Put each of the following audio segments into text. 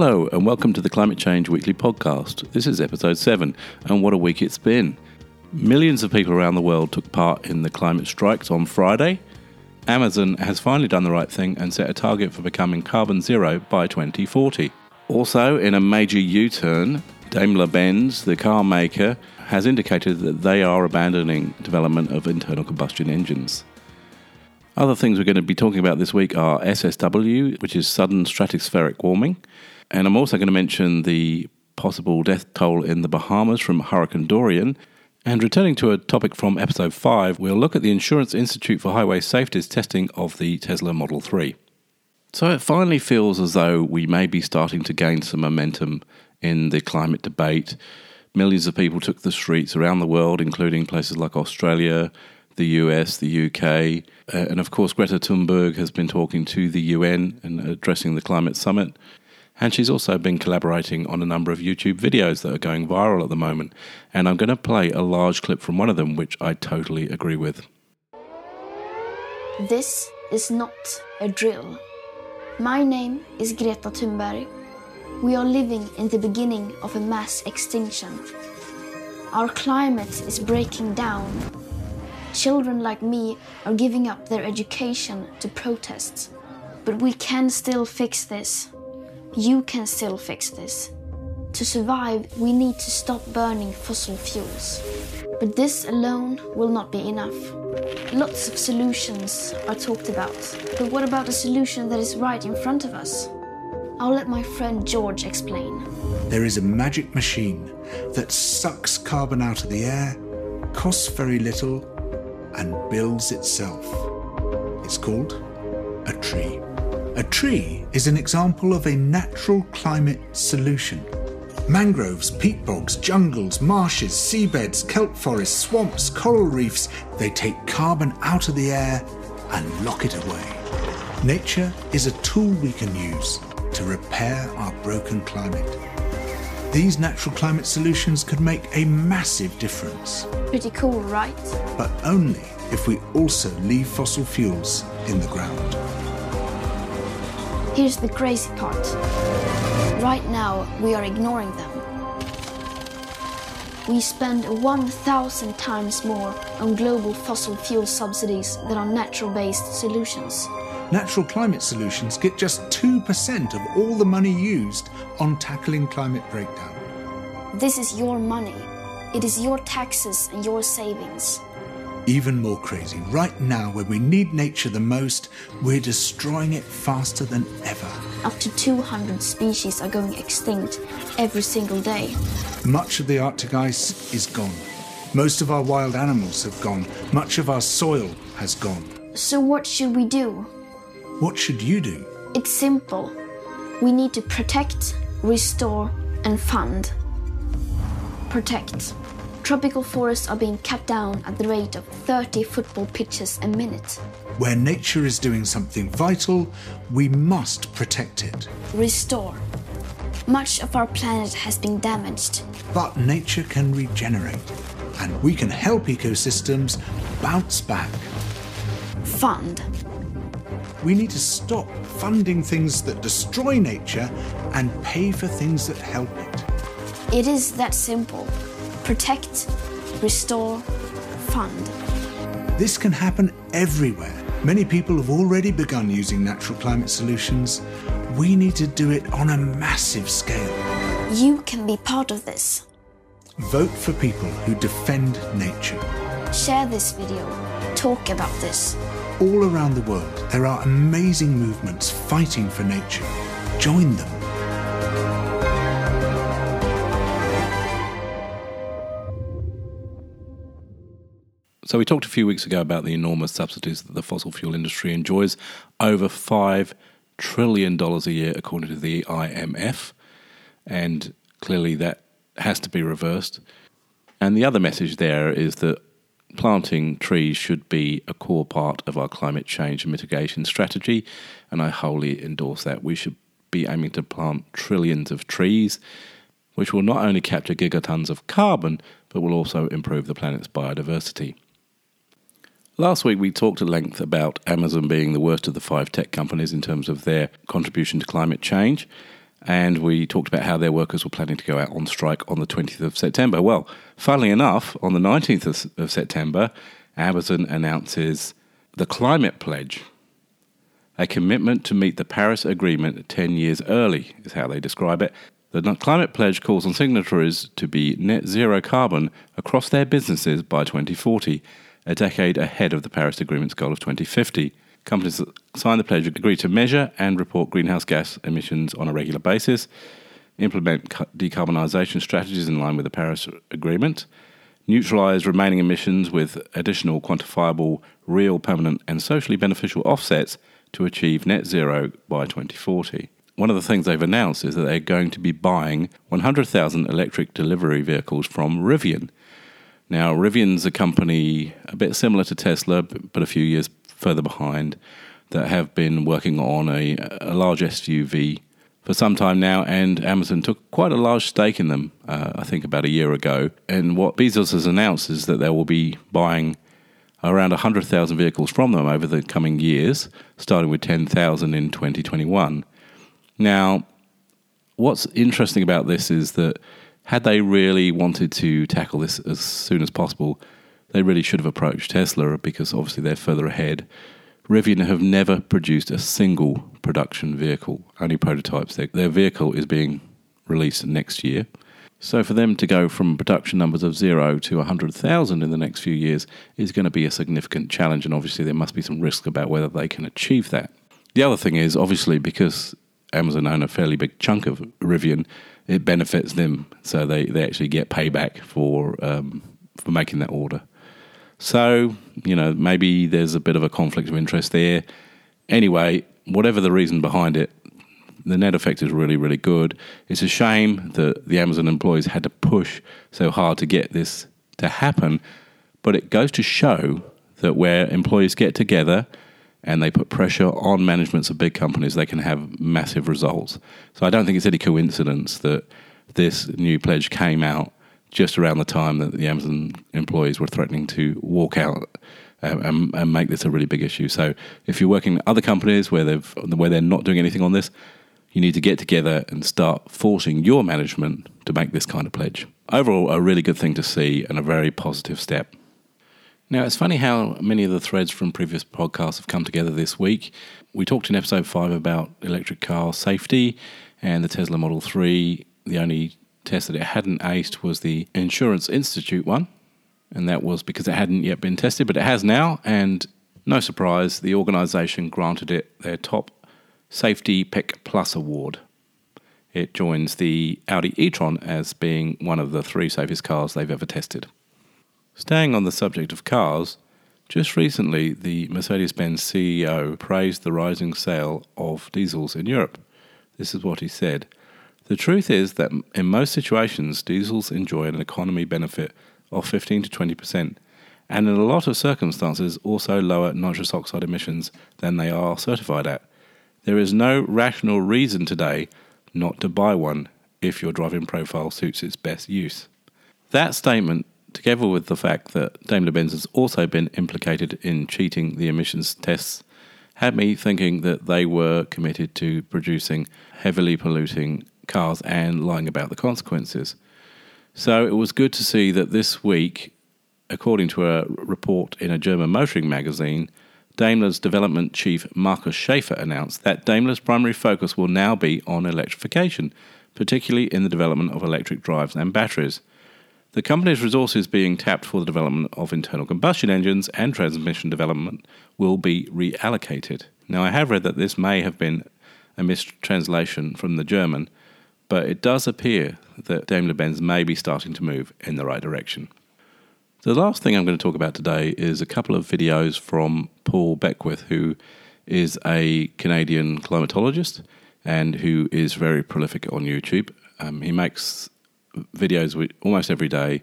Hello, and welcome to the Climate Change Weekly podcast. This is episode 7, and what a week it's been. Millions of people around the world took part in the climate strikes on Friday. Amazon has finally done the right thing and set a target for becoming carbon zero by 2040. Also, in a major U turn, Daimler Benz, the car maker, has indicated that they are abandoning development of internal combustion engines. Other things we're going to be talking about this week are SSW, which is sudden stratospheric warming, and I'm also going to mention the possible death toll in the Bahamas from Hurricane Dorian. And returning to a topic from episode 5, we'll look at the Insurance Institute for Highway Safety's testing of the Tesla Model 3. So it finally feels as though we may be starting to gain some momentum in the climate debate. Millions of people took the streets around the world, including places like Australia, the US, the UK, uh, and of course, Greta Thunberg has been talking to the UN and addressing the climate summit. And she's also been collaborating on a number of YouTube videos that are going viral at the moment. And I'm going to play a large clip from one of them, which I totally agree with. This is not a drill. My name is Greta Thunberg. We are living in the beginning of a mass extinction. Our climate is breaking down. Children like me are giving up their education to protests. But we can still fix this. You can still fix this. To survive, we need to stop burning fossil fuels. But this alone will not be enough. Lots of solutions are talked about, but what about a solution that is right in front of us? I'll let my friend George explain. There is a magic machine that sucks carbon out of the air, costs very little, and builds itself. It's called a tree. A tree is an example of a natural climate solution. Mangroves, peat bogs, jungles, marshes, seabeds, kelp forests, swamps, coral reefs, they take carbon out of the air and lock it away. Nature is a tool we can use to repair our broken climate. These natural climate solutions could make a massive difference. Pretty cool, right? But only if we also leave fossil fuels in the ground. Here's the crazy part. Right now, we are ignoring them. We spend 1,000 times more on global fossil fuel subsidies than on natural based solutions. Natural climate solutions get just 2% of all the money used on tackling climate breakdown. This is your money. It is your taxes and your savings. Even more crazy, right now, when we need nature the most, we're destroying it faster than ever. Up to 200 species are going extinct every single day. Much of the Arctic ice is gone. Most of our wild animals have gone. Much of our soil has gone. So, what should we do? What should you do? It's simple. We need to protect, restore, and fund. Protect. Tropical forests are being cut down at the rate of 30 football pitches a minute. Where nature is doing something vital, we must protect it. Restore. Much of our planet has been damaged. But nature can regenerate, and we can help ecosystems bounce back. Fund. We need to stop funding things that destroy nature and pay for things that help it. It is that simple. Protect, restore, fund. This can happen everywhere. Many people have already begun using natural climate solutions. We need to do it on a massive scale. You can be part of this. Vote for people who defend nature. Share this video. Talk about this. All around the world, there are amazing movements fighting for nature. Join them. So, we talked a few weeks ago about the enormous subsidies that the fossil fuel industry enjoys over $5 trillion a year, according to the IMF. And clearly, that has to be reversed. And the other message there is that planting trees should be a core part of our climate change mitigation strategy. And I wholly endorse that. We should be aiming to plant trillions of trees, which will not only capture gigatons of carbon, but will also improve the planet's biodiversity. Last week, we talked at length about Amazon being the worst of the five tech companies in terms of their contribution to climate change. And we talked about how their workers were planning to go out on strike on the 20th of September. Well, funnily enough, on the 19th of, September, Amazon announces the Climate Pledge, a commitment to meet the Paris Agreement 10 years early, is how they describe it. The Climate Pledge calls on signatories to be net zero carbon across their businesses by 2040, a decade ahead of the Paris Agreement's goal of 2050. Companies that sign the pledge agree to measure and report greenhouse gas emissions on a regular basis, implement decarbonisation strategies in line with the Paris Agreement, neutralise remaining emissions with additional quantifiable, real, permanent, and socially beneficial offsets to achieve net zero by 2040. One of the things they've announced is that they're going to be buying 100,000 electric delivery vehicles from Rivian. Now, Rivian's a company a bit similar to Tesla, but a few years further behind, that have been working on a, a large SUV for some time now, and Amazon took quite a large stake in them, uh, I think about a year ago. And what Bezos has announced is that they will be buying around 100,000 vehicles from them over the coming years, starting with 10,000 in 2021. Now, what's interesting about this is that had they really wanted to tackle this as soon as possible, they really should have approached Tesla because obviously they're further ahead. Rivian have never produced a single production vehicle, only prototypes. Their, their vehicle is being released next year. So for them to go from production numbers of zero to 100,000 in the next few years is going to be a significant challenge, and obviously there must be some risk about whether they can achieve that. The other thing is, obviously, because Amazon own a fairly big chunk of Rivian, it benefits them, so they, they actually get payback for um, for making that order. So, you know, maybe there's a bit of a conflict of interest there. Anyway, whatever the reason behind it, the net effect is really, really good. It's a shame that the Amazon employees had to push so hard to get this to happen, but it goes to show that where employees get together and they put pressure on managements of big companies, they can have massive results. So I don't think it's any coincidence that this new pledge came out just around the time that the Amazon employees were threatening to walk out uh, and, and, make this a really big issue. So if you're working in other companies where they've where they're not doing anything on this, you need to get together and start forcing your management to make this kind of pledge. Overall, a really good thing to see and a very positive step. Now, it's funny how many of the threads from previous podcasts have come together this week. We talked in episode 5 about electric car safety and the Tesla Model 3. The only test that it hadn't aced was the Insurance Institute one, and that was because it hadn't yet been tested, but it has now, and no surprise, the organisation granted it their top Safety Pick Plus award. It joins the Audi e tron as being one of the three safest cars they've ever tested. Staying on the subject of cars, just recently the Mercedes Benz CEO praised the rising sale of diesels in Europe. This is what he said the truth is that in most situations, diesels enjoy an economy benefit of 15 to 20%, and in a lot of circumstances, also lower nitrous oxide emissions than they are certified at. There is no rational reason today not to buy one if your driving profile suits its best use. That statement, together with the fact that Daimler Benz has also been implicated in cheating the emissions tests, had me thinking that they were committed to producing heavily polluting cars and lying about the consequences. So it was good to see that this week, according to a report in a German motoring magazine, Daimler's development chief Markus Schaefer announced that Daimler's primary focus will now be on electrification, particularly in the development of electric drives and batteries. The company's resources being tapped for the development of internal combustion engines and transmission development will be reallocated. Now, I have read that this may have been a mistranslation from the German, but it does appear that Daimler Benz may be starting to move in the right direction. The last thing I'm going to talk about today is a couple of videos from Paul Beckwith, who is a Canadian climatologist and who is very prolific on YouTube. Um, he makes videos almost every day.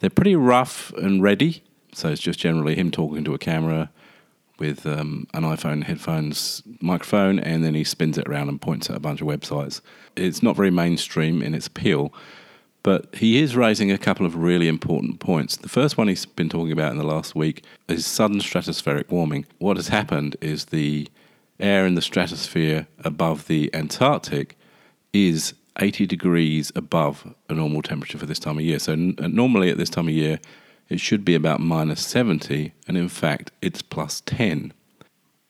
They're pretty rough and ready, so it's just generally him talking to a camera with um, an iPhone headphones microphone, and then he spins it around and points at a bunch of websites. It's not very mainstream in its appeal, but he is raising a couple of really important points. The first one he's been talking about in the last week is sudden stratospheric warming. What has happened is the air in the stratosphere above the Antarctic is 80 degrees above a normal temperature for this time of year. So, n- uh, normally at this time of year, it should be about minus 70, and in fact, it's plus 10.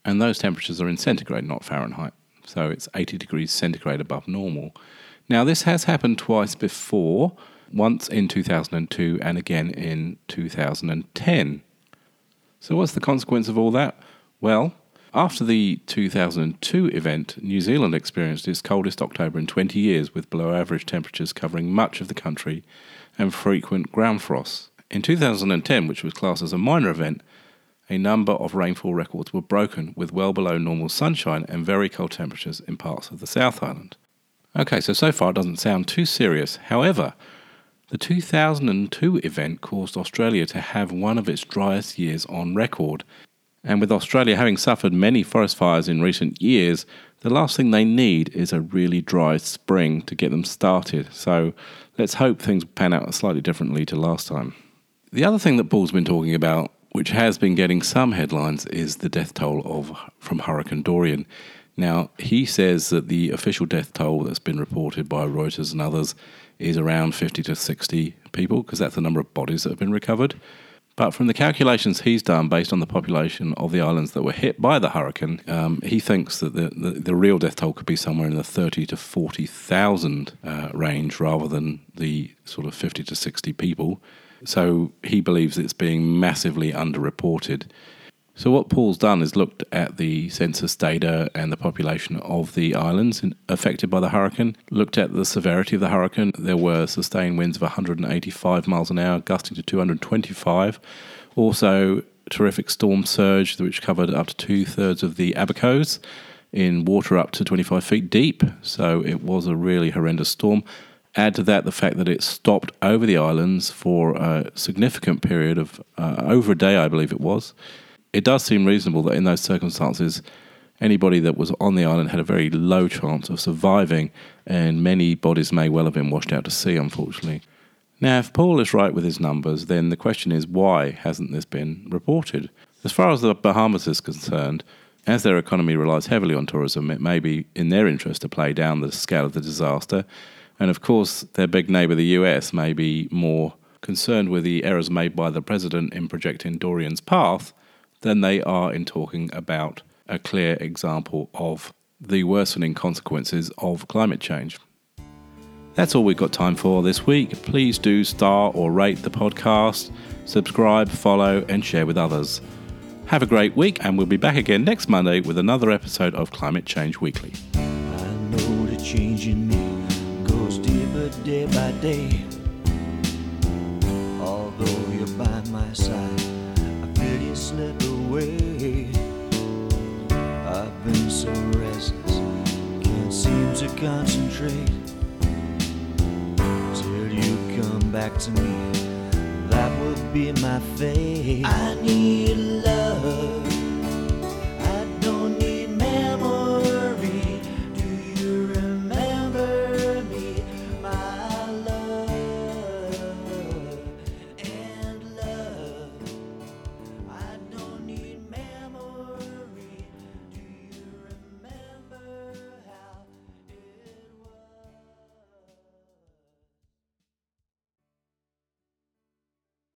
And those temperatures are in centigrade, not Fahrenheit. So, it's 80 degrees centigrade above normal. Now, this has happened twice before, once in 2002 and again in 2010. So, what's the consequence of all that? Well, after the 2002 event, New Zealand experienced its coldest October in 20 years with below average temperatures covering much of the country and frequent ground frosts. In 2010, which was classed as a minor event, a number of rainfall records were broken with well below normal sunshine and very cold temperatures in parts of the South Island. Okay, so so far it doesn't sound too serious. However, the 2002 event caused Australia to have one of its driest years on record, and with Australia having suffered many forest fires in recent years, the last thing they need is a really dry spring to get them started. So let's hope things pan out slightly differently to last time. The other thing that Paul's been talking about, which has been getting some headlines, is the death toll of from Hurricane Dorian. Now, he says that the official death toll that's been reported by Reuters and others is around 50 to 60 people, because that's the number of bodies that have been recovered. But from the calculations he's done based on the population of the islands that were hit by the hurricane, um, he thinks that the, the, the, real death toll could be somewhere in the 30 to 40,000 uh, range rather than the sort of 50 to 60 people. So he believes it's being massively underreported. So, what Paul's done is looked at the census data and the population of the islands affected by the hurricane, looked at the severity of the hurricane. There were sustained winds of 185 miles an hour, gusting to 225. Also, terrific storm surge, which covered up to two thirds of the Abacos in water up to 25 feet deep. So, it was a really horrendous storm. Add to that the fact that it stopped over the islands for a significant period of uh, over a day, I believe it was it does seem reasonable that in those circumstances, anybody that was on the island had a very low chance of surviving, and many bodies may well have been washed out to sea, unfortunately. Now, if Paul is right with his numbers, then the question is why hasn't this been reported? As far as the Bahamas is concerned, as their economy relies heavily on tourism, it may be in their interest to play down the scale of the disaster. And of course, their big neighbour, the US, may be more concerned with the errors made by the president in projecting Dorian's path than they are in talking about a clear example of the worsening consequences of climate change. That's all we've got time for this week. Please do star or rate the podcast, subscribe, follow, and share with others. Have a great week, and we'll be back again next Monday with another episode of Climate Change Weekly. Day by day. Although you're by my side, I feel you slip away. I've been so restless, can't seem to concentrate. Till you come back to me, that will be my fate. I need love.